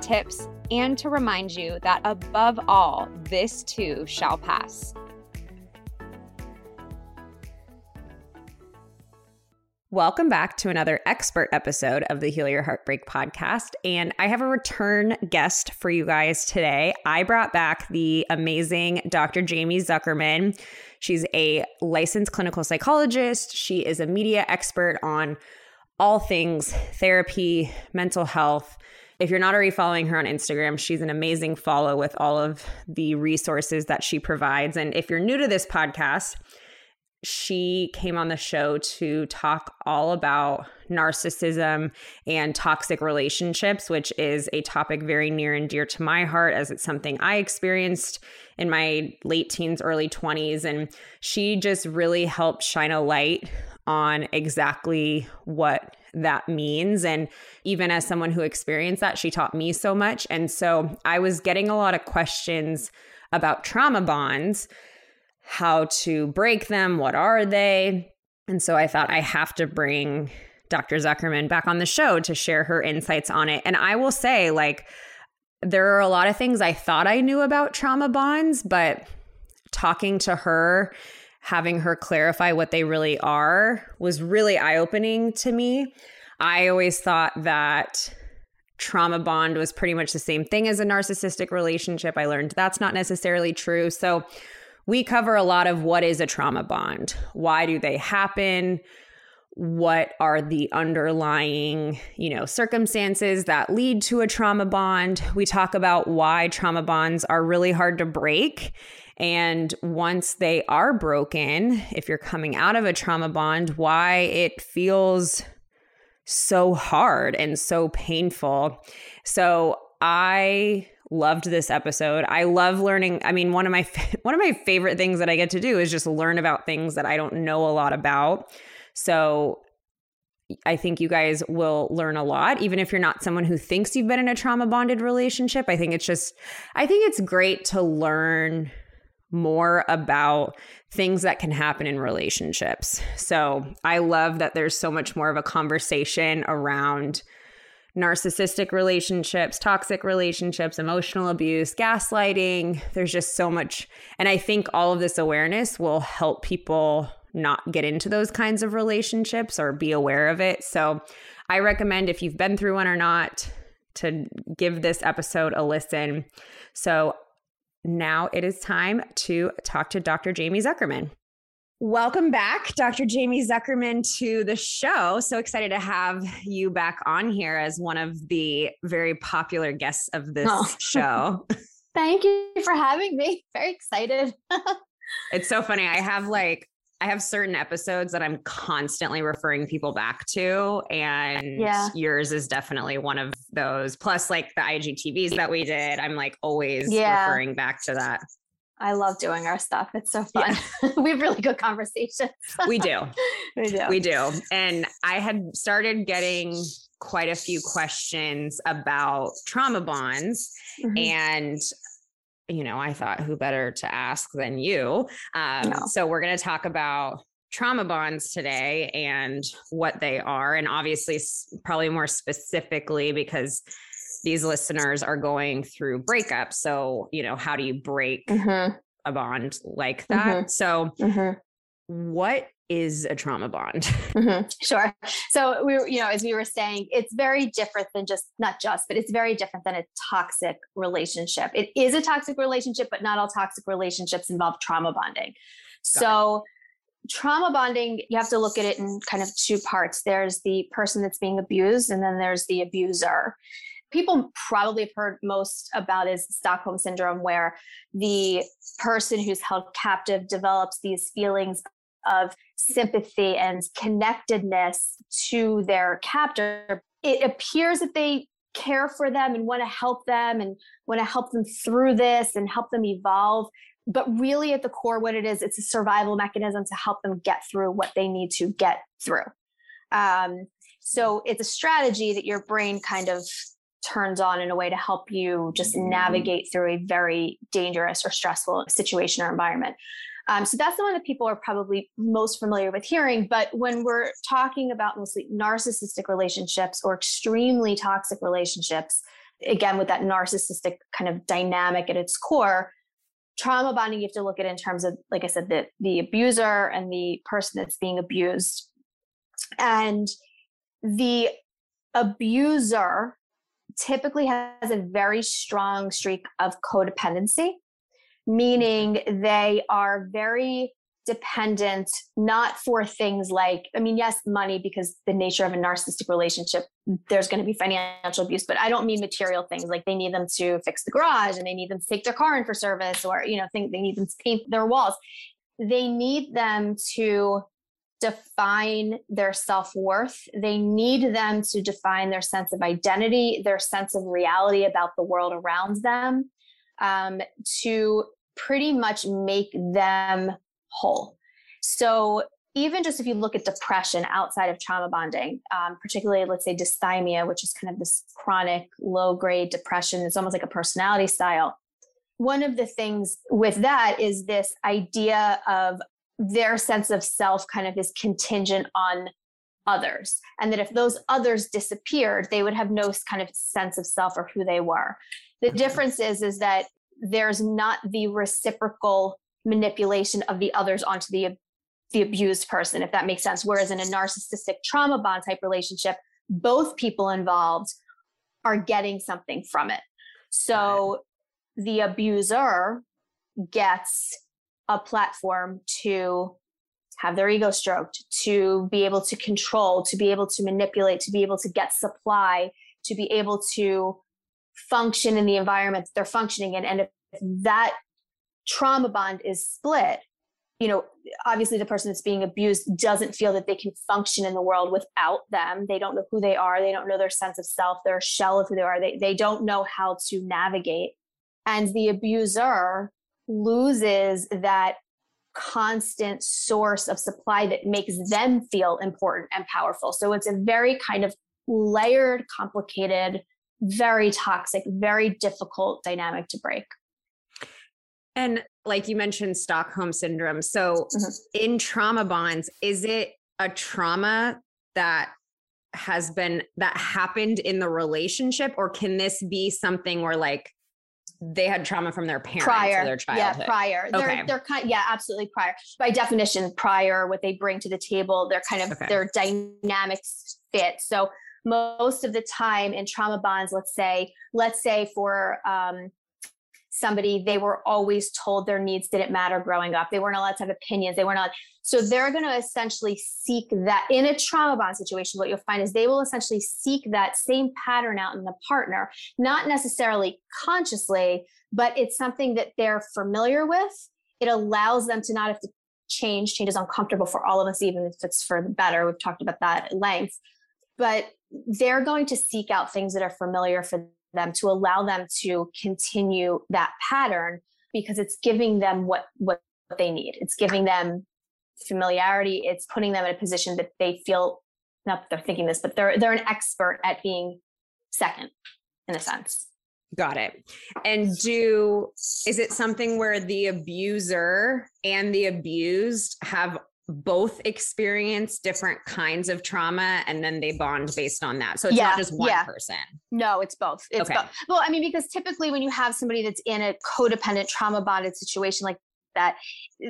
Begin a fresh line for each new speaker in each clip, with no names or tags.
tips, and to remind you that above all, this too shall pass. Welcome back to another expert episode of the Heal Your Heartbreak podcast. And I have a return guest for you guys today. I brought back the amazing Dr. Jaime Zuckerman. She's a licensed clinical psychologist, she is a media expert on all things therapy, mental health if you're not already following her on Instagram, she's an amazing follow with all of the resources that she provides. And if you're new to this podcast, she came on the show to talk all about narcissism and toxic relationships, which is a topic very near and dear to my heart as it's something I experienced in my late teens, early 20s. And she just really helped shine a light on exactly what that means. And even as someone who experienced that, she taught me so much. And so I was getting a lot of questions about trauma bonds, how to break them, what are they? And so I thought I have to bring Dr. Zuckerman back on the show to share her insights on it. And I will say, like, there are a lot of things I thought I knew about trauma bonds, but talking to her having her clarify what they really are was really eye opening to me. I always thought that trauma bond was pretty much the same thing as a narcissistic relationship. I learned that's not necessarily true. So, we cover a lot of what is a trauma bond, why do they happen, what are the underlying, you know, circumstances that lead to a trauma bond. We talk about why trauma bonds are really hard to break and once they are broken, if you're coming out of a trauma bond, why it feels so hard and so painful. So I loved this episode. I love learning. I mean, one of my one of my favorite things that I get to do is just learn about things that I don't know a lot about. So I think you guys will learn a lot, even if you're not someone who thinks you've been in a trauma bonded relationship. I think it's just, I think it's great to learn more about things that can happen in relationships. So I love that there's so much more of a conversation around narcissistic relationships, toxic relationships, emotional abuse, gaslighting. There's just so much. And I think all of this awareness will help people not get into those kinds of relationships or be aware of it. So I recommend if you've been through one or not to give this episode a listen. So now it is time to talk to Dr. Jaime Zuckerman. Welcome back, Dr. Jaime Zuckerman, to the show. So excited to have you back on here as one of the very popular guests of this oh. show.
Thank you for having me. Very excited.
it's so funny. I have like I have certain episodes that I'm constantly referring people back to, and yeah. yours is definitely one of those. Plus, like the IGTVs that we did, I'm like always yeah. referring back to that.
I love doing our stuff. It's so fun. Yeah. we have really good conversations.
we do. we do. We do. And I had started getting quite a few questions about trauma bonds. Mm-hmm. And you know, I thought who better to ask than you. Um, no. So we're going to talk about trauma bonds today and what they are. And obviously, probably more specifically, because these listeners are going through breakups. So, you know, how do you break mm-hmm. a bond like that? Mm-hmm. So, mm-hmm. what is a trauma bond?
Mm-hmm. Sure. So we, you know, as we were saying, it's very different than just not just, but it's very different than a toxic relationship. It is a toxic relationship, but not all toxic relationships involve trauma bonding. Got so. It trauma bonding, you have to look at it in kind of two parts. There's the person that's being abused, and then there's the abuser. People probably have heard most about is Stockholm syndrome, where the person who's held captive develops these feelings of sympathy and connectedness to their captor. It appears that they care for them and want to help them and want to help them through this and help them evolve but really at the core what it is it's a survival mechanism to help them get through what they need to get through um, so it's a strategy that your brain kind of turns on in a way to help you just navigate through a very dangerous or stressful situation or environment um, so that's the one that people are probably most familiar with hearing. But when we're talking about mostly narcissistic relationships or extremely toxic relationships, again, with that narcissistic kind of dynamic at its core, trauma bonding you have to look at in terms of like i said the the abuser and the person that's being abused and the abuser typically has a very strong streak of codependency meaning they are very dependent not for things like i mean yes money because the nature of a narcissistic relationship there's going to be financial abuse but i don't mean material things like they need them to fix the garage and they need them to take their car in for service or you know think they need them to paint their walls. They need them to define their self-worth. They need them to define their sense of identity their sense of reality about the world around them um, to pretty much make them whole. So even just if you look at depression outside of trauma bonding, um, particularly let's say dysthymia, which is kind of this chronic low grade depression, it's almost like a personality style. One of the things with that is this idea of their sense of self kind of is contingent on others. And that if those others disappeared, they would have no kind of sense of self or who they were. The difference is, is that there's not the reciprocal manipulation of the others onto the the abused person if that makes sense. Whereas in a narcissistic trauma bond type relationship both people involved are getting something from it. So the abuser gets a platform to have their ego stroked to be able to control to be able to manipulate to be able to get supply to be able to function in the environment that they're functioning in. And if that trauma bond is split you know obviously the person that's being abused doesn't feel that they can function in the world without them. They don't know who they are. They don't know their sense of self. Their shell of who they are. They, they don't know how to navigate. And the abuser loses that constant source of supply that makes them feel important and powerful. So it's a very kind of layered complicated very toxic very difficult dynamic to break
and like you mentioned, Stockholm syndrome. So mm-hmm. in trauma bonds, is it a trauma that has been that happened in the relationship, or can this be something where like they had trauma from their parents
prior,
or their childhood?
Yeah, prior. Okay. They're they're kind yeah, absolutely prior. By definition, prior, what they bring to the table, they're kind of okay. their dynamics fit. So most of the time in trauma bonds, let's say, let's say for um, somebody they were always told their needs didn't matter growing up. They weren't allowed to have opinions. They weren't allowed so they're going to essentially seek that in a trauma bond situation what you'll find is they will essentially seek that same pattern out in the partner not necessarily consciously but it's something that they're familiar with. It allows them to not have to change change is uncomfortable for all of us even if it's for the better. We've talked about that at length but they're going to seek out things that are familiar for them to allow them to continue that pattern because it's giving them what what they need. It's giving them familiarity. It's putting them in a position that they feel not that they're thinking this but they're they're an expert at being second in a sense.
Got it. And do is it something where the abuser and the abused have both experience different kinds of trauma and then they bond based on that. So it's
Yeah,
not just one
yeah.
person.
No, it's both. It's
Okay.
both. Well, I mean, because typically when you have somebody that's in a codependent trauma bonded situation like that,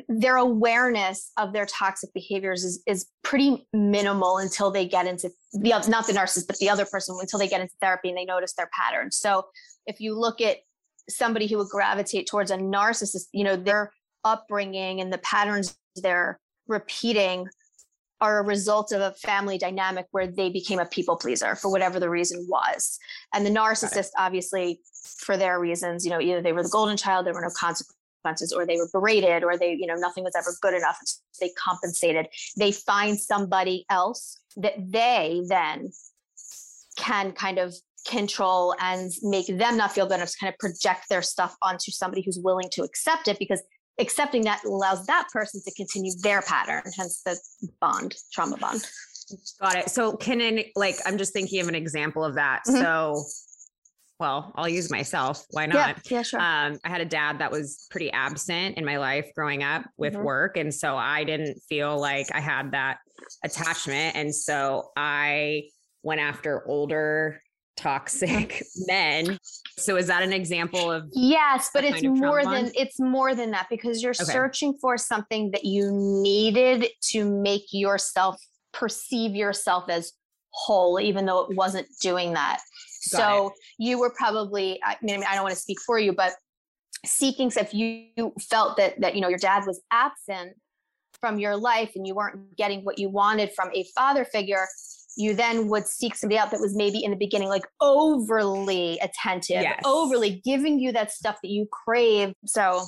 their awareness of their toxic behaviors is is pretty minimal until they get into the not the narcissist, but the other person until they get into therapy and they notice their patterns. So if you look at somebody who would gravitate towards a narcissist, you know, their upbringing and the patterns they're repeating are a result of a family dynamic where they became a people pleaser for whatever the reason was. And the narcissist, obviously, for their reasons, you know, either they were the golden child, there were no consequences, or they were berated, or they, you know, nothing was ever good enough. So they compensated. They find somebody else that they then can kind of control and make them not feel good enough to kind of project their stuff onto somebody who's willing to accept it because accepting that allows that person to continue their pattern hence the bond trauma bond
Got it. So can an like I'm just thinking of an example of that.
Mhm.
So well, I'll use myself. Why not?
yeah sure
Um, I had a dad that was pretty absent in my life growing up with
Mhm.
work. And so I didn't feel like I had that attachment. And so I went after older, toxic men. So is that an example of
yes but it's more than it's more than that because you're
Okay.
searching for something that you needed to make yourself perceive yourself as whole even though it wasn't doing that
Got
so you were probably i mean i don't want to speak for you but seeking so if you felt that that you know your dad was absent from your life and you weren't getting what you wanted from a father figure you then would seek somebody out that was maybe in the beginning like overly attentive
Yes.
overly giving you that stuff that you crave so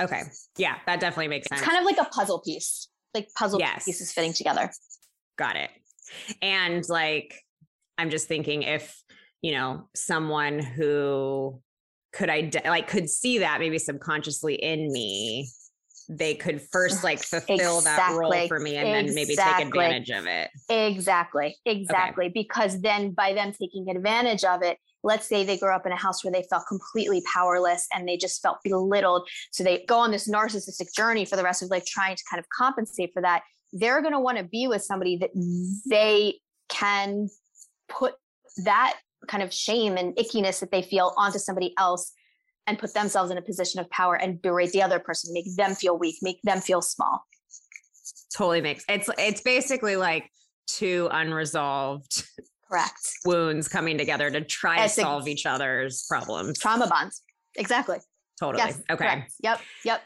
okay. Yeah, that definitely makes sense.
it's kind of like a puzzle piece like puzzle
Yes.
pieces fitting together
Got it. And like, I'm just thinking if, you know, someone who could I like could see that maybe subconsciously in me, they could first like fulfill that role for me and then maybe take advantage of it.
Exactly. Exactly. Because then by them taking advantage of it, let's say they grew up in a house where they felt completely powerless and they just felt belittled. So they go on this narcissistic journey for the rest of life trying to kind of compensate for that. They're going to want to be with somebody that they can put that kind of shame and ickiness that they feel onto somebody else and put themselves in a position of power and berate the other person, make them feel weak, make them feel small.
Totally makes it's it's basically like two unresolved
Correct.
wounds coming together to try to
It's a-
solve each other's problems.
Trauma bonds. Exactly.
Totally.
Yes.
okay.
correct. Yep. Yep.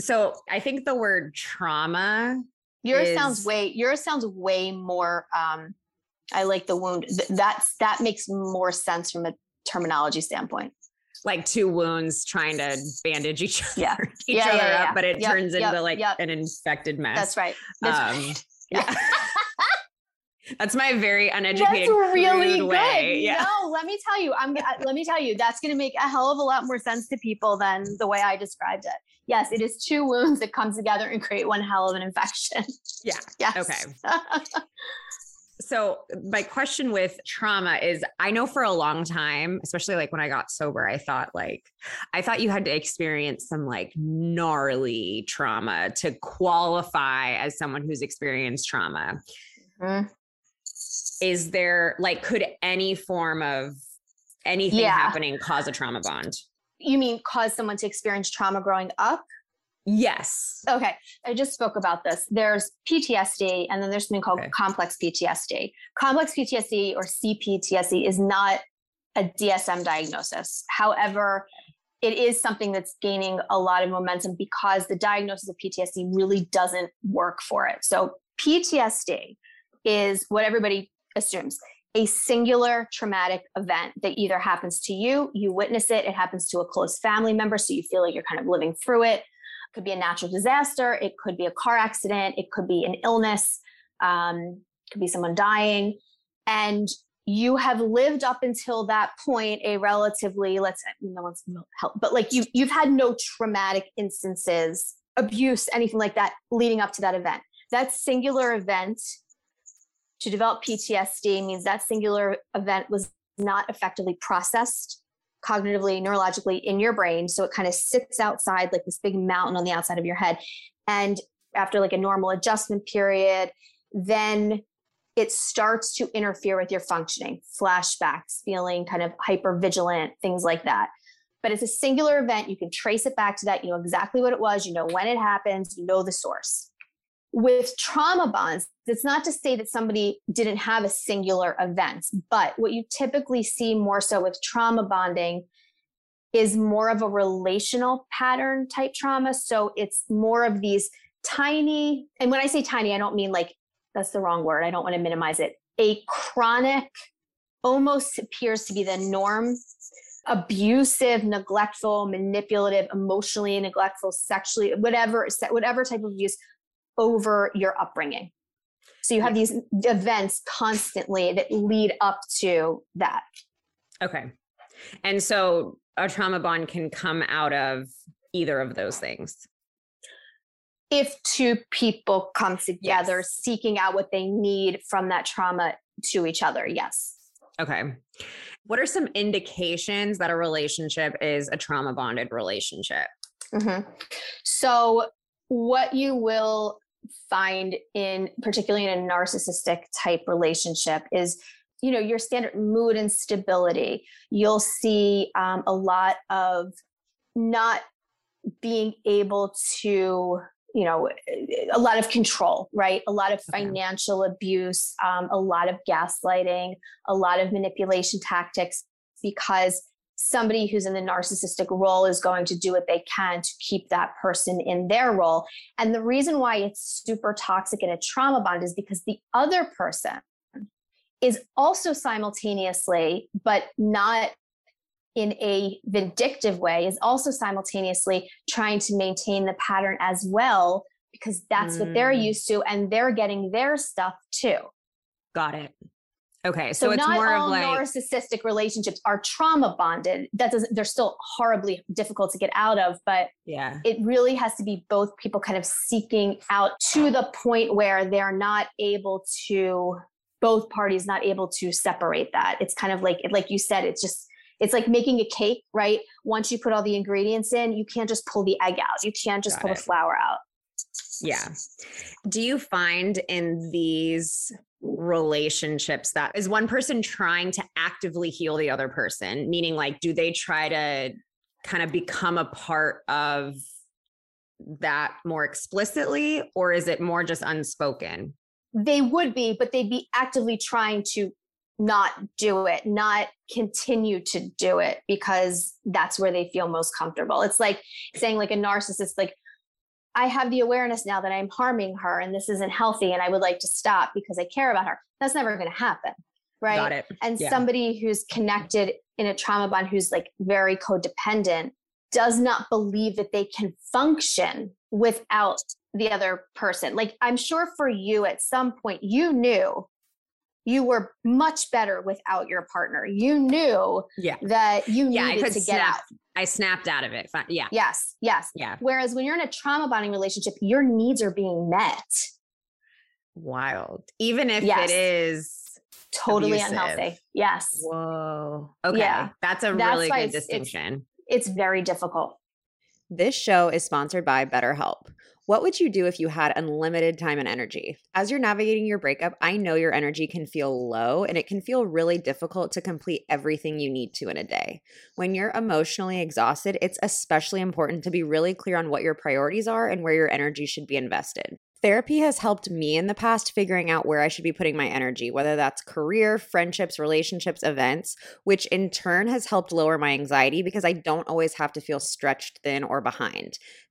So I think the word trauma
Yours sounds way yours sounds way more um I like the wound. Th- That's that makes more sense from a terminology standpoint.
Like two wounds trying to bandage each other,
Yeah.
each
Yeah,
other
yeah,
up,
yeah.
but it
Yep,
turns into like
yep.
an infected mess.
That's right. That's,
Um,
Yeah.
yeah. that's my very
that's
uneducated,
really
crude
good.
way. Yeah.
No, let me tell you, I'm uh, let me tell you, that's going to make a hell of a lot more sense to people than the way I described it. Yes, it is two wounds that come together and create one hell of an infection.
Yeah.
Yes.
Okay. So my question with trauma is I know for a long time, especially like when I got sober, I thought like I thought you had to experience some like gnarly trauma to qualify as someone who's experienced trauma.
Mhm.
Is there like could any form of anything
Yeah.
happening cause a trauma bond?
You mean cause someone to experience trauma growing up?
Yes.
Okay, I just spoke about this. There's PTSD, and then there's something called
Okay.
complex PTSD. Complex PTSD or CPTSD is not a DSM diagnosis. However, it is something that's gaining a lot of momentum because the diagnosis of PTSD really doesn't work for it. So, PTSD is what everybody assumes a singular traumatic event that either happens to you, you witness it, it happens to a close family member, so you feel like you're kind of living through it could be a natural disaster it could be a car accident it could be an illness um, could be someone dying. And you have lived up until that point a relatively let's no one's help but like you you've had no traumatic instances abuse anything like that leading up to that event. That singular event to develop ptsd means that singular event was not effectively processed cognitively, neurologically in your brain. So it kind of sits outside like this big mountain on the outside of your head. And after like a normal adjustment period, then it starts to interfere with your functioning, flashbacks, feeling kind of hyper vigilant, things like that. But it's a singular event. You can trace it back to that. You know exactly what it was. You know when it happens. You know the source. With trauma bonds, it's not to say that somebody didn't have a singular event, but what you typically see more so with trauma bonding is more of a relational pattern type trauma. So it's more of these tiny, and when I say tiny, I don't mean like that's the wrong word. I don't want to minimize it. A chronic, almost appears to be the norm, abusive, neglectful, manipulative, emotionally neglectful, sexually, whatever, whatever type of abuse over your upbringing. So you have these events constantly that lead up to that.
Okay. And so a trauma bond can come out of either of those things
if two people come together yes. seeking out what they need from that trauma to each other yes
okay what are some indications that a relationship is a trauma bonded relationship
mm-hmm. so what you will find in particularly in a narcissistic type relationship is you know your standard mood and stability you'll see um, a lot of not being able to you know a lot of control right a lot of financial okay. abuse um, a lot of gaslighting a lot of manipulation tactics because somebody who's in the narcissistic role is going to do what they can to keep that person in their role and the reason why it's super toxic in a trauma bond is because the other person is also simultaneously but not in a vindictive way is also simultaneously trying to maintain the pattern as well because that's mm. what they're mm. used to and they're getting their stuff too.
Got it. Okay, so, so it's
not
more
all
of like
narcissistic relationships are trauma bonded. That doesn't they're still horribly difficult to get out of, but
yeah,
it really has to be both people kind of seeking out to the point where they're not able to both parties not able to separate that. It's kind of like like you said, it's just it's like making a cake, right? Once you put all the ingredients in, you can't just pull the egg out. You can't just Got pull it. the flour out.
Yeah. Do you find in these relationships that is one person trying to actively heal the other person? Meaning, like, do they try to kind of become a part of that more explicitly, or is it more just unspoken?
They would be, but they'd be actively trying to not do it, not continue to do it because that's where they feel most comfortable. It's like saying, like a narcissist, like, I have the awareness now that I'm harming her and this isn't healthy and I would like to stop because I care about her. That's never going to happen. Right.
Got it.
And
yeah.
somebody who's connected in a trauma bond who's like very codependent does not believe that they can function without the other person. Like I'm sure for you at some point you knew you were much better without your partner. You knew
yeah.
that you yeah, needed to
snap.
get out.
I snapped out of it. Yeah.
Yes. Yes.
Yeah.
Whereas when you're in a trauma bonding relationship, your needs are being met.
Wild. Even if yes. it is
totally
abusive.
unhealthy. Yes.
Whoa. Okay. Yeah. That's a That's really good it's, distinction.
It's, it's very difficult.
This show is sponsored by BetterHelp. What would you do if you had unlimited time and energy? As you're navigating your breakup, I know your energy can feel low and it can feel really difficult to complete everything you need to in a day. When you're emotionally exhausted, it's especially important to be really clear on what your priorities are and where your energy should be invested. Therapy has helped me in the past figuring out where I should be putting my energy, whether that's career, friendships, relationships, events, which in turn has helped lower my anxiety because I don't always have to feel stretched thin or behind.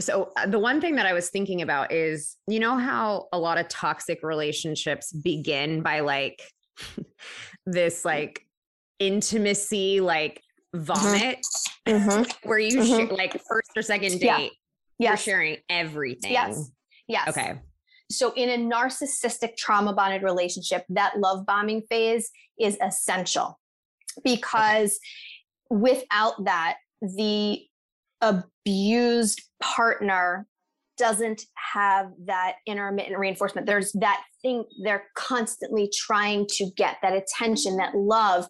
So, uh, the one thing that I was thinking about is you know how a lot of toxic relationships begin by like this like intimacy, like vomit, mm-hmm. where you mm-hmm. like first or second date, yeah. Yes. You're sharing everything.
Yes. Yes.
Okay.
So, in a narcissistic trauma bonded relationship, that love bombing phase is essential because okay. without that, the abused partner doesn't have that intermittent reinforcement. There's that thing they're constantly trying to get that attention, that love.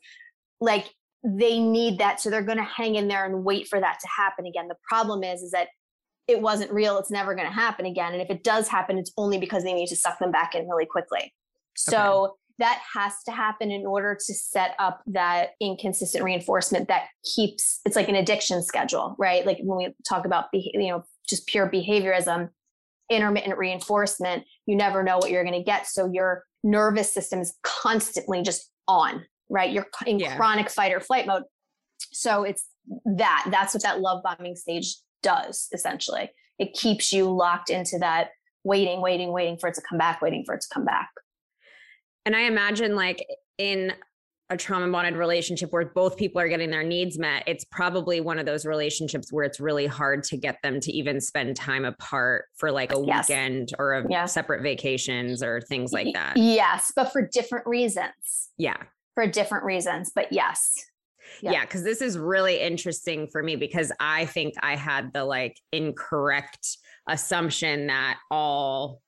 Like they need that. So they're going to hang in there and wait for that to happen again. The problem is, is that it wasn't real, it's never going to happen again. And if it does happen, it's only because they need to suck them back in really quickly. So. That has to happen in order to set up that inconsistent reinforcement that keeps it's like an addiction schedule, right? Like when we talk about you know just pure behaviorism, intermittent reinforcement, you never know what you're going to get. So your nervous system is constantly just on, right? You're in yeah. chronic fight or flight mode. So it's that. That's what that love bombing stage does essentially. It keeps you locked into that waiting, waiting, waiting for it to come back, waiting for it to come back.
And I imagine like in a trauma bonded relationship where both people are getting their needs met, it's probably one of those relationships where it's really hard to get them to even spend time apart for like a yes. weekend or a yeah. separate vacations or things like that.
Yes, but for different reasons.
Yeah.
For different reasons, but yes.
Yeah, because yeah, this is really interesting for me because I think I had the like incorrect assumption that all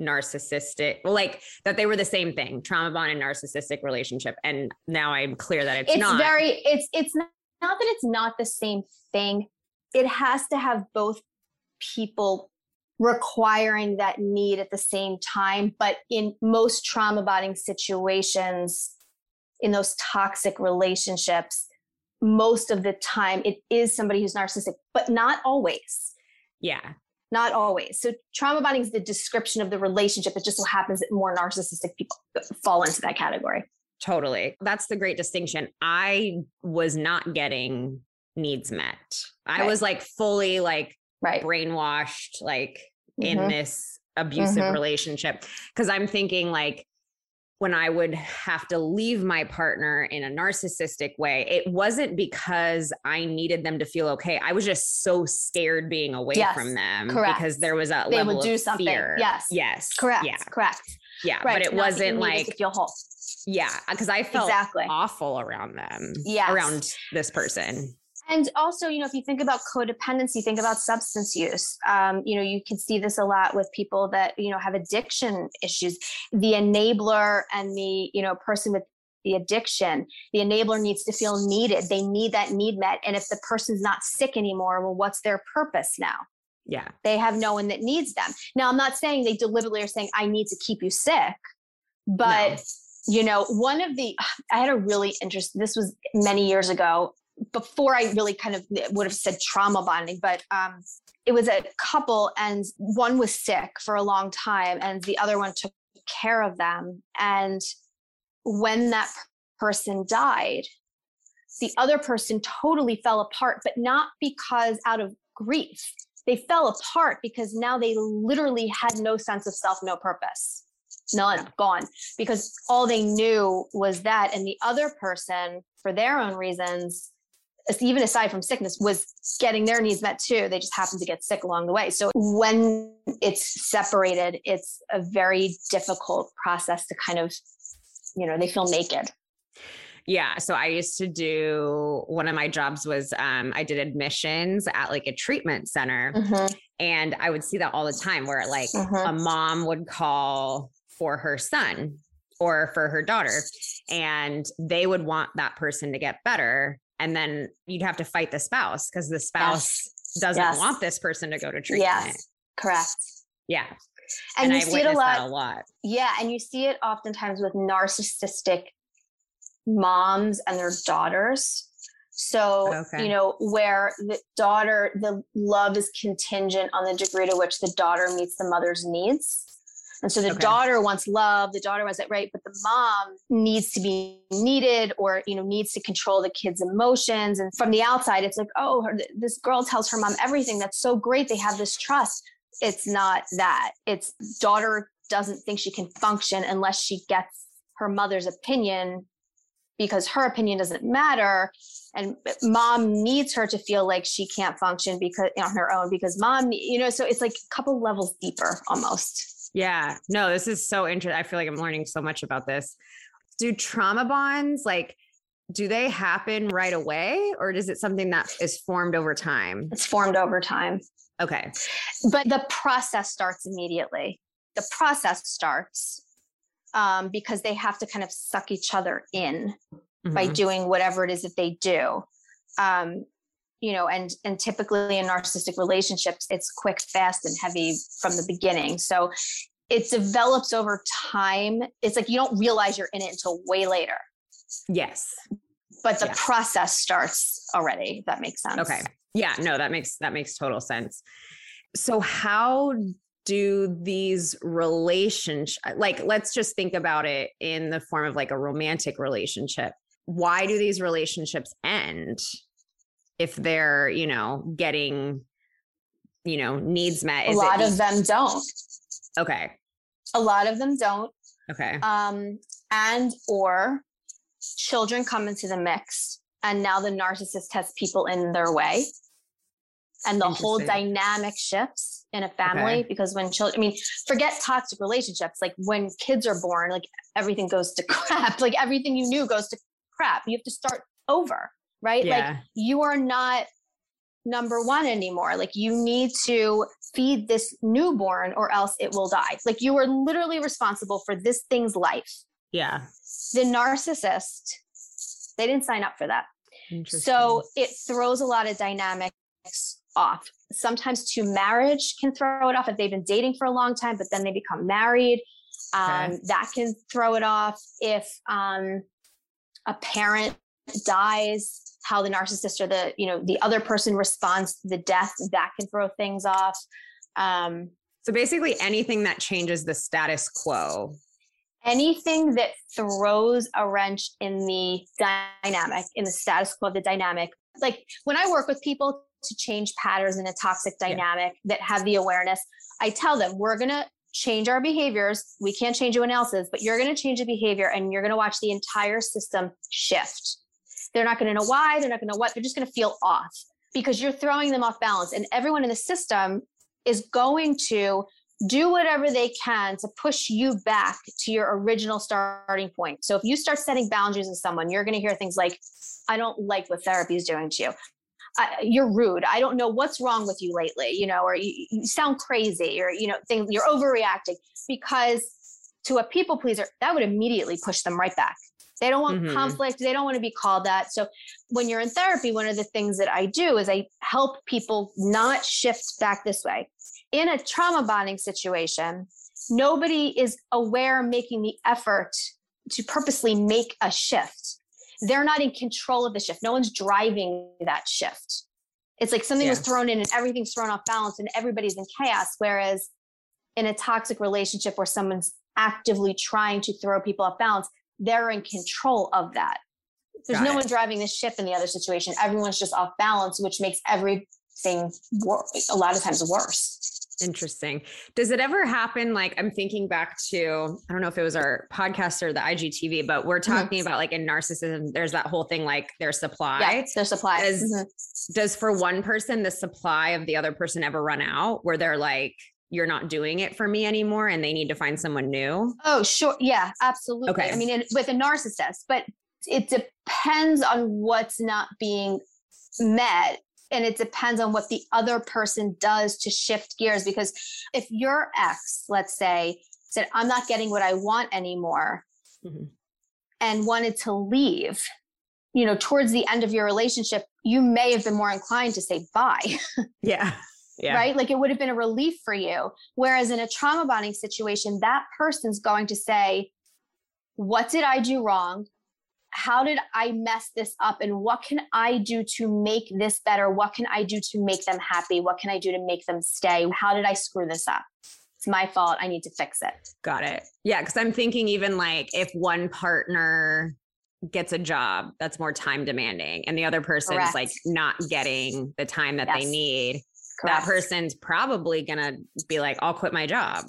narcissistic like that they were the same thing trauma bond and narcissistic relationship and now i'm clear that it's,
it's
not
very it's it's not, not that it's not the same thing it has to have both people requiring that need at the same time but in most trauma bonding situations in those toxic relationships, most of the time it is somebody who's narcissistic, but not always.
Yeah.
Not always. So trauma bonding is the description of the relationship. It just so happens that more narcissistic people fall into that category.
Totally. That's the great distinction. I was not getting needs met. I right. was like fully like right. brainwashed, like mm-hmm. in this abusive mm-hmm. relationship. Cause I'm thinking like, when I would have to leave my partner in a narcissistic way, it wasn't because I needed them to feel okay. I was just so scared being away yes, from them correct. because there was a they level would do of something. fear.
Yes.
Yes.
Correct.
Yeah.
Correct.
Yeah. Right. But it Not wasn't like
feel whole.
Yeah. Cause I felt exactly. awful around them.
Yeah.
Around this person.
And also, you know, if you think about codependency, think about substance use. Um, you know, you can see this a lot with people that, you know, have addiction issues. The enabler and the, you know, person with the addiction, the enabler needs to feel needed. They need that need met. And if the person's not sick anymore, well, what's their purpose now?
Yeah.
They have no one that needs them. Now, I'm not saying they deliberately are saying, I need to keep you sick, but. No you know one of the i had a really interesting this was many years ago before I really kind of would have said trauma bonding, but um, it was a couple, and one was sick for a long time, and the other one took care of them. And when that person died, the other person totally fell apart, but not because out of grief. They fell apart because now they literally had no sense of self, no purpose. None, gone. Because all they knew was that. And the other person, for their own reasons, even aside from sickness, was getting their needs met too. They just happened to get sick along the way. So when it's separated, it's a very difficult process to kind of, you know, they feel naked.
Yeah. So I used to do one of my jobs was um, I did admissions at like a treatment center. Mm-hmm. And I would see that all the time where like mm-hmm. a mom would call for her son or for her daughter and they would want that person to get better and then you'd have to fight the spouse because the spouse yes. doesn't yes. want this person to go to treatment. Yes,
correct.
Yeah.
And, and you I see it a lot, a lot. Yeah. And you see it oftentimes with narcissistic moms and their daughters. So, okay. you know, where the daughter, the love is contingent on the degree to which the daughter meets the mother's needs. And so the okay. daughter wants love, the daughter wants it right, but the mom needs to be needed or, you know, needs to control the kid's emotions. And from the outside, it's like, oh, her, this girl tells her mom everything. That's so great. They have this trust. It's not that. It's daughter doesn't think she can function unless she gets her mother's opinion because her opinion doesn't matter and uh, mom needs her to feel like she can't function because on her own because mom you know so it's like a couple levels deeper almost
yeah. No, this is so interesting. I feel like I'm learning so much about this. Do trauma bonds like do they happen right away or is it something that is formed over time?
It's formed over time.
Okay.
But the process starts immediately. The process starts um, because they have to kind of suck each other in mm-hmm. by doing whatever it is that they do. Um, you know and and typically in narcissistic relationships it's quick fast and heavy from the beginning. So it develops over time. It's like you don't realize you're in it until way later.
Yes.
But the yeah. process starts already that makes sense.
Okay. Yeah no that makes that makes total sense. So how do these relationships like let's just think about it in the form of like a romantic relationship. Why do these relationships end if they're, you know, getting, you know, needs met?
Is a lot of them don't.
Okay.
A lot of them don't.
Okay.
Um, and or children come into the mix and now the narcissist has people in their way and the whole dynamic shifts in a family okay. because when children i mean forget toxic relationships like when kids are born like everything goes to crap like everything you knew goes to crap you have to start over right? Yeah. Like you are not number one anymore. Like you need to feed this newborn or else it will die. Like you are literally responsible for this thing's life.
Yeah.
The narcissist, they didn't sign up for that. So it throws a lot of dynamics off. Sometimes to marriage can throw it off if they've been dating for a long time, but then they become married. Um, okay. That can throw it off if um, a parent dies how the narcissist or the you know the other person responds to the death that can throw things off. Um,
so basically anything that changes the status quo.
Anything that throws a wrench in the dynamic in the status quo of the dynamic. Like when i work with people to change patterns in a toxic dynamic yeah. that have the awareness i tell them we're going to change our behaviors. We can't change anyone else's but you're going to change the behavior and you're going to watch the entire system shift they're not going to know why. They're not going to know what. They're just going to feel off because you're throwing them off balance. And everyone in the system is going to do whatever they can to push you back to your original starting point. So if you start setting boundaries with someone, you're going to hear things like, I don't like what therapy is doing to you. you're rude. I don't know what's wrong with you lately, you know, or you, you sound crazy or, you know, things, you're overreacting because to a people pleaser, that would immediately push them right back. They don't want mm-hmm. conflict. They don't want to be called that. So when you're in therapy, one of the things that I do is I help people not shift back this way. In a trauma bonding situation, nobody is aware making the effort to purposely make a shift. They're not in control of the shift. No one's driving that shift. It's like something yeah. was thrown in and everything's thrown off balance and everybody's in chaos. Whereas in a toxic relationship where someone's actively trying to throw people off balance, they're in control of that. There's Got no it. one driving the ship in the other situation. Everyone's just off balance, which makes everything wor- a lot of times worse.
Interesting. Does it ever happen? Like, I'm thinking back to, I don't know if it was our podcast or the IGTV, but we're mm-hmm. talking mm-hmm. about like in narcissism, there's that whole thing like their supply.
Yeah, their supply.
Does, mm-hmm. does for one person, the supply of the other person ever run out where they're like, you're not doing it for me anymore and they need to find someone new?
Oh, sure. Yeah, absolutely. Okay. I mean, in, with a narcissist, but it depends on what's not being met and it depends on what the other person does to shift gears because if your ex let's say said i'm not getting what i want anymore mm-hmm. and wanted to leave you know towards the end of your relationship you may have been more inclined to say bye
yeah
yeah. right like it would have been a relief for you whereas in a trauma bonding situation that person's going to say what did i do wrong how did I mess this up? And what can I do to make this better? What can I do to make them happy? What can I do to make them stay? How did I screw this up? It's my fault. I need to fix it.
Got it. Yeah. Cause I'm thinking even like if one partner gets a job that's more time demanding and the other person's Correct. like not getting the time that yes. they need, Correct. that person's probably going to be like, I'll quit my job.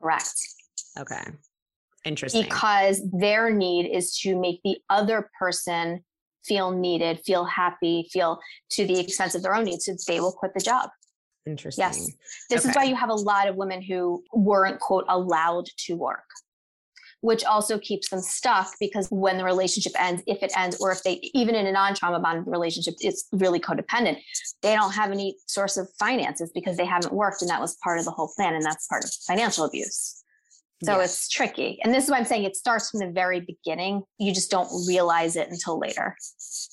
Correct.
Okay. Interesting.
Because their need is to make the other person feel needed, feel happy, feel to the expense of their own needs. So they will quit the job.
Interesting.
Yes. This okay. is why you have a lot of women who weren't, quote, allowed to work, which also keeps them stuck because when the relationship ends, if it ends, or if they, even in a non trauma bonded relationship, it's really codependent, they don't have any source of finances because they haven't worked. And that was part of the whole plan. And that's part of financial abuse. So yes. it's tricky. And this is why I'm saying it starts from the very beginning. You just don't realize it until later.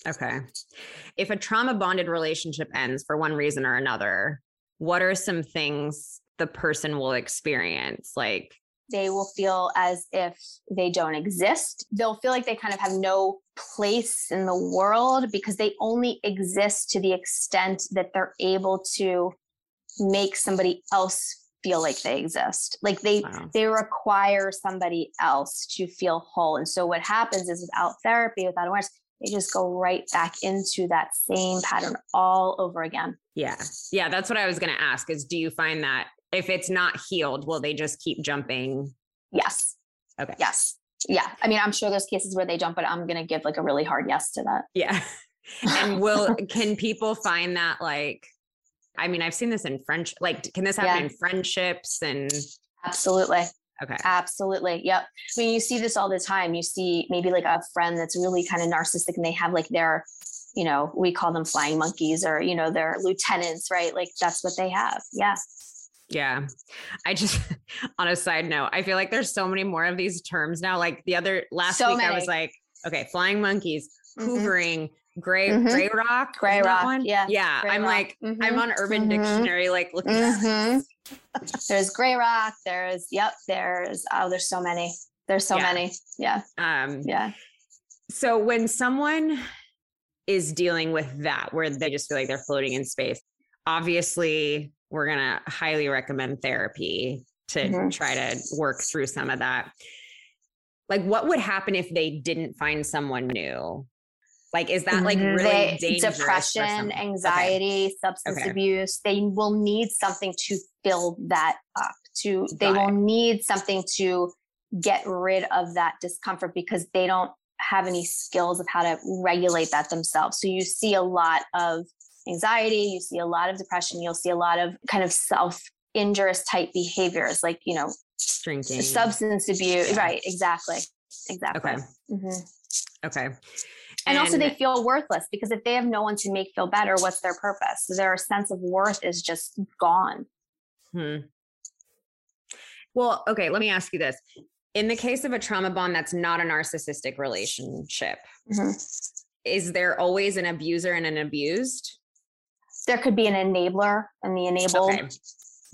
Okay. If a trauma bonded relationship ends for one reason or another, what are some things the person will experience? Like,
they will feel as if they don't exist. They'll feel like they kind of have no place in the world because they only exist to the extent that they're able to make somebody else feel like they exist like they wow. they require somebody else to feel whole and so what happens is without therapy without awareness they just go right back into that same pattern all over again
yeah yeah that's what i was going to ask is do you find that if it's not healed will they just keep jumping
yes
okay
yes yeah i mean i'm sure there's cases where they jump but i'm going to give like a really hard yes to that
yeah and will can people find that like I mean, I've seen this in French. Like, can this happen yeah. in friendships and?
Absolutely.
Okay.
Absolutely. Yep. I mean, you see this all the time. You see maybe like a friend that's really kind of narcissistic and they have like their, you know, we call them flying monkeys or, you know, their lieutenants, right? Like that's what they have. Yeah.
Yeah. I just, on a side note, I feel like there's so many more of these terms now. Like the other last so week, many. I was like, okay, flying monkeys, mm-hmm. hoovering, mm-hmm gray mm-hmm. gray rock
gray rock one yeah
yeah i'm rock. like mm-hmm. i'm on urban mm-hmm. dictionary like looking mm-hmm.
there's gray rock there's yep there's oh there's so many there's so yeah. many yeah um yeah
so when someone is dealing with that where they just feel like they're floating in space obviously we're going to highly recommend therapy to mm-hmm. try to work through some of that like what would happen if they didn't find someone new like, is that like mm-hmm. really they, dangerous?
Depression, anxiety, okay. substance okay. abuse. They will need something to fill that up. To Got they will need something to get rid of that discomfort because they don't have any skills of how to regulate that themselves. So you see a lot of anxiety, you see a lot of depression, you'll see a lot of kind of self injurious type behaviors like, you know,
drinking,
substance abuse. Yeah. Right. Exactly. Exactly.
Okay. Mm-hmm. Okay.
And, and, also they feel worthless because if they have no one to make feel better, what's their purpose? Their sense of worth is just gone.
Hmm. Well, okay, let me ask you this. In the case of a trauma bond that's not a narcissistic relationship, mm-hmm. is there always an abuser and an abused?
There could be an enabler and the enabled.
Okay.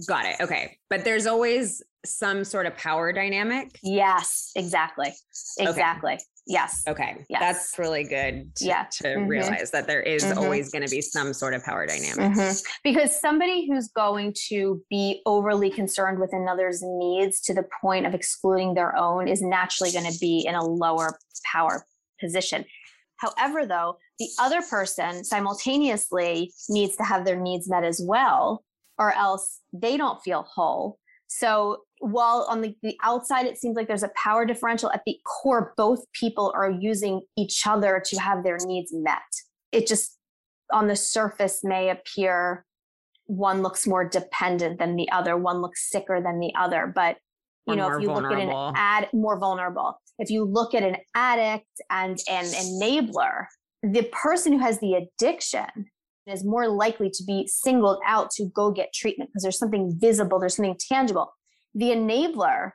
Got it. Okay. But there's always some sort of power dynamic.
Yes, exactly. Exactly. Okay. Yes.
Okay. Yes. That's really good to, yeah. to mm-hmm. realize that there is mm-hmm. always going to be some sort of power dynamic.
Mm-hmm. Because somebody who's going to be overly concerned with another's needs to the point of excluding their own is naturally going to be in a lower power position. However, though, the other person simultaneously needs to have their needs met as well, or else they don't feel whole. So while on the, the outside it seems like there's a power differential, at the core, both people are using each other to have their needs met. It just on the surface may appear one looks more dependent than the other, one looks sicker than the other. But you or know, if you vulnerable. look at an ad more vulnerable, if you look at an addict and an enabler, the person who has the addiction is more likely to be singled out to go get treatment because there's something visible, there's something tangible. The enabler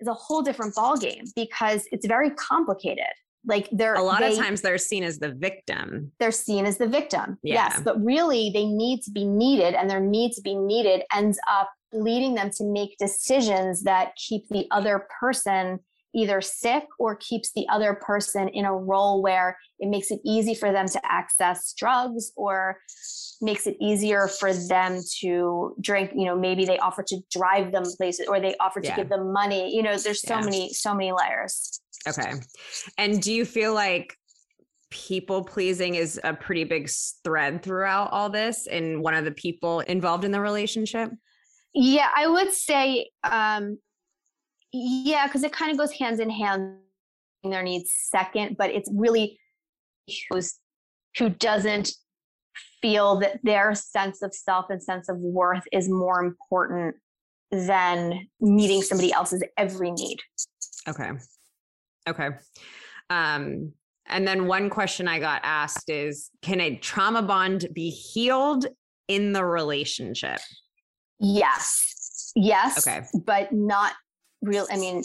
is a whole different ballgame because it's very complicated. Like they're
a lot they, of times they're seen as the victim.
They're seen as the victim. Yeah. Yes. But really they need to be needed and their need to be needed ends up leading them to make decisions that keep the other person either sick or keeps the other person in a role where it makes it easy for them to access drugs or makes it easier for them to drink you know maybe they offer to drive them places or they offer to yeah. give them money you know there's so yeah. many so many layers
okay and do you feel like people pleasing is a pretty big thread throughout all this and one of the people involved in the relationship
yeah i would say um yeah, because it kind of goes hands in hand. Their needs second, but it's really who's who doesn't feel that their sense of self and sense of worth is more important than meeting somebody else's every need.
Okay. Okay. Um, and then one question I got asked is Can a trauma bond be healed in the relationship?
Yes. Yes. Okay. But not real i mean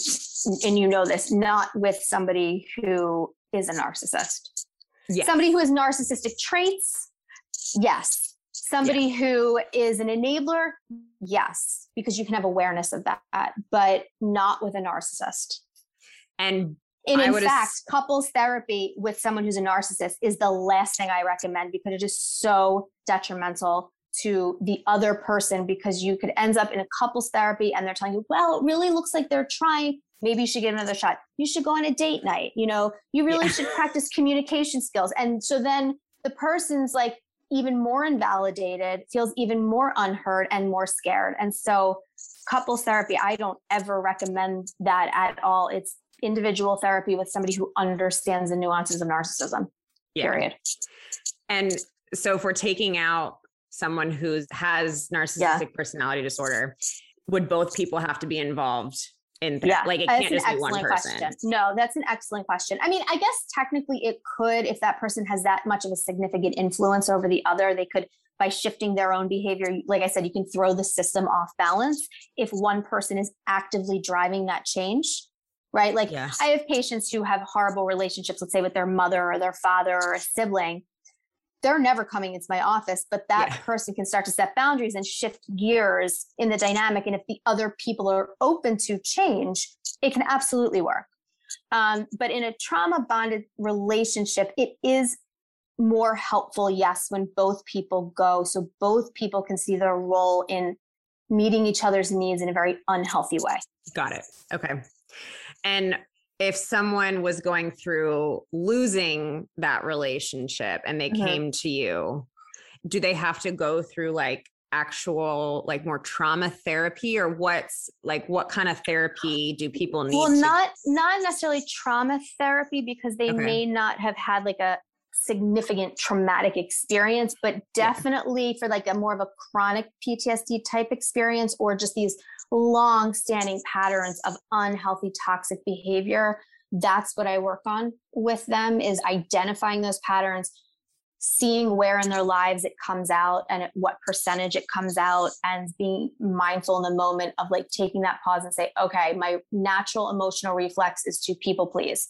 and you know this not with somebody who is a narcissist yes. somebody who has narcissistic traits yes somebody who is an enabler yes because you can have awareness of that but not with a narcissist
and
and in fact, ass- couples therapy with someone who's a narcissist is the last thing I recommend because it is so detrimental to the other person because you could end up in a couples therapy and they're telling you, well, it really looks like they're trying. Maybe you should get another shot. You should go on a date night. You know, you really yeah. should practice communication skills. And so then the person's like even more invalidated, feels even more unheard and more scared. And so couples therapy, I don't ever recommend that at all. It's individual therapy with somebody who understands the nuances of narcissism. Yeah. Period.
And so if we're taking out someone who has narcissistic yeah. personality disorder, would both people have to be involved in yeah. like it can't just be one person?
Question. No, that's an excellent question. I mean, I guess technically it could if that person has that much of a significant influence over the other, they could by shifting their own behavior, like I said, you can throw the system off balance if one person is actively driving that change right? Like yeah. I have patients who have horrible relationships, let's say with their mother or their father or a sibling, they're never coming into my office, but that yeah. person can start to set boundaries and shift gears in the dynamic. And if the other people are open to change, it can absolutely work. Um, but in a trauma bonded relationship, it is more helpful, yes, when both people go. So both people can see their role in meeting each other's needs in a very unhealthy way.
Got it. Okay. And if someone was going through losing that relationship and they mm-hmm. came to you, do they have to go through like actual like more trauma therapy or what's like what kind of therapy do people need
well not not necessarily trauma therapy because they okay. may not have had like a significant traumatic experience but definitely yeah. for like a more of a chronic ptsd type experience or just these long standing patterns of unhealthy toxic behavior. That's what i work on with them is identifying those patterns seeing where in their lives it comes out and at what percentage it comes out and being mindful in the moment of like taking that pause and say okay my natural emotional reflex is to people please.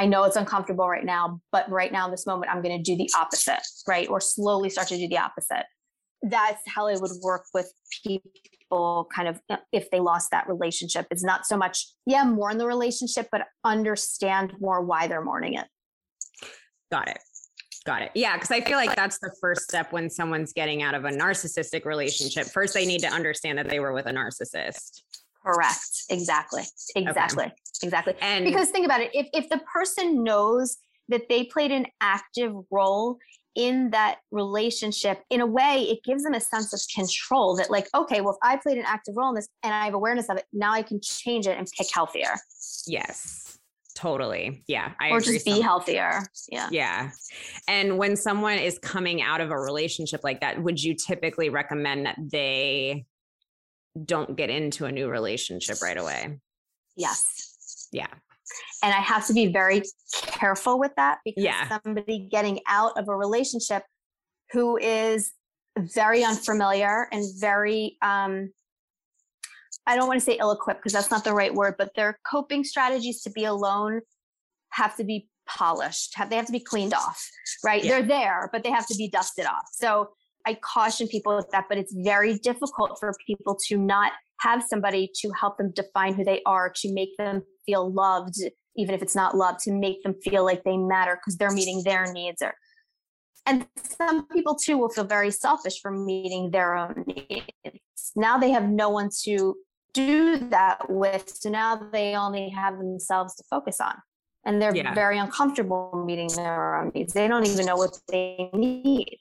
I know it's uncomfortable right now but right now in this moment i'm going to do the opposite right? Or slowly start to do the opposite that's how it would work with people kind of uh, if they lost that relationship. It's not so much yeah mourn the relationship but understand more why they're mourning it.
Got it. Got it. Yeah because i feel like that's the first step when someone's getting out of a narcissistic relationship. First they need to understand that they were with a narcissist.
Correct. Exactly. Exactly. Okay. exactly. And because think about it if if the person knows that they played an active role in that relationship in a way it gives them a sense of control that like okay well if i played an active role in this and i have awareness of it now i can change it and pick healthier.
Yes. Totally. Yeah
I or just be some, healthier. Yeah.
Yeah. And when someone is coming out of a relationship like that would you typically recommend that they don't get into a new relationship right away?
Yes.
Yeah
and I have to be very careful with that because yeah. somebody getting out of a relationship who is very unfamiliar and very um, I don't want to say ill equipped because that's not the right word, but their coping strategies to be alone have to be polished. Have, they have to be cleaned off, right? Yeah. They're there, but they have to be dusted off. So I caution people with that, but it's very difficult for people to not have somebody to help them define who they are, to make them feel loved, even if it's not love, to make them feel like they matter because they're meeting their needs. Or, and some people too will feel very selfish for meeting their own needs. Now they have no one to do that with. So now they only have themselves to focus on. And they're yeah. very uncomfortable meeting their own needs. They don't even know what they need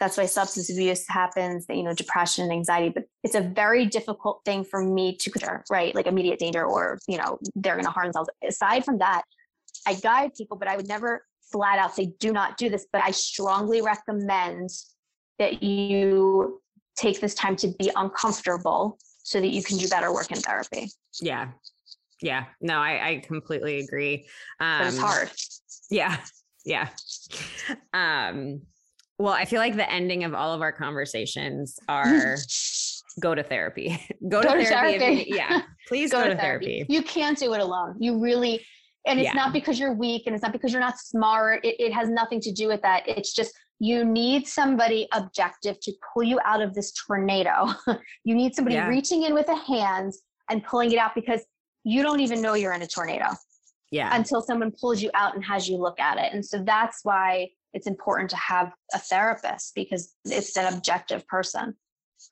that's why substance abuse happens you know depression and anxiety but it's a very difficult thing for me to consider right? Like immediate danger or you know they're going to harm themselves. Aside from that i guide people but i would never flat out say do not do this but i strongly recommend that you take this time to be uncomfortable so that you can do better work in therapy.
Yeah. Yeah. No i, I completely agree.
Um, but it's um, hard.
yeah. Yeah. Um well, I feel like the ending of all of our conversations are go to therapy. go, go, to, therapy. therapy. You, yeah. Please go, go to, to therapy. therapy.
You can't do it alone. You really, and it's yeah. not because you're weak and it's not because you're not smart. It, it has nothing to do with that. It's just you need somebody objective to pull you out of this tornado. you need somebody yeah. reaching in with a hand and pulling it out because you don't even know you're in a tornado.
Yeah.
Until someone pulls you out and has you look at it. And so that's why it's important to have a therapist because it's an objective person.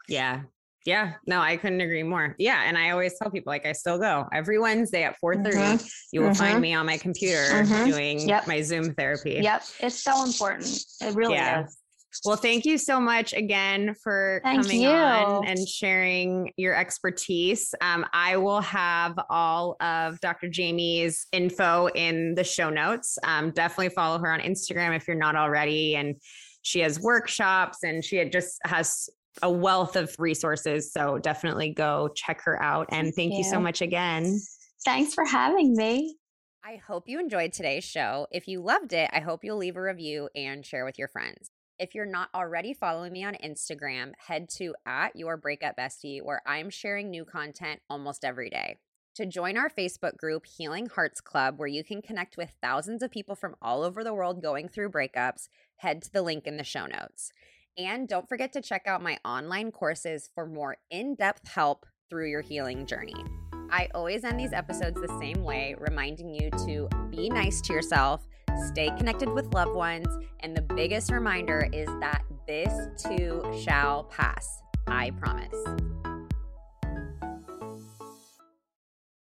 Yeah. Yeah, no, I couldn't agree more. Yeah, and I always tell people like I still go every Wednesday at 4:30. Mm-hmm. You will mm-hmm. find me on my computer mm-hmm. doing yep. my Zoom therapy.
Yep, it's so important. It really yeah. is.
Well, thank you so much again for thank coming you. on and sharing your expertise. Um, I will have all of Dr. Jaime's info in the show notes. Um, definitely follow her on Instagram if you're not already. And she has workshops and she just has a wealth of resources. So definitely go check her out. And thank, thank you. you so much again.
Thanks for having me.
I hope you enjoyed today's show. If you loved it, I hope you'll leave a review and share with your friends. If you're not already following me on Instagram, head to at your breakup bestie, where I'm sharing new content almost every day. To join our Facebook group, Healing Hearts Club, where you can connect with thousands of people from all over the world going through breakups, head to the link in the show notes. And don't forget to check out my online courses for more in depth help through your healing journey. I always end these episodes the same way, reminding you to be nice to yourself stay connected with loved ones, and the biggest reminder is that this too shall pass. I promise.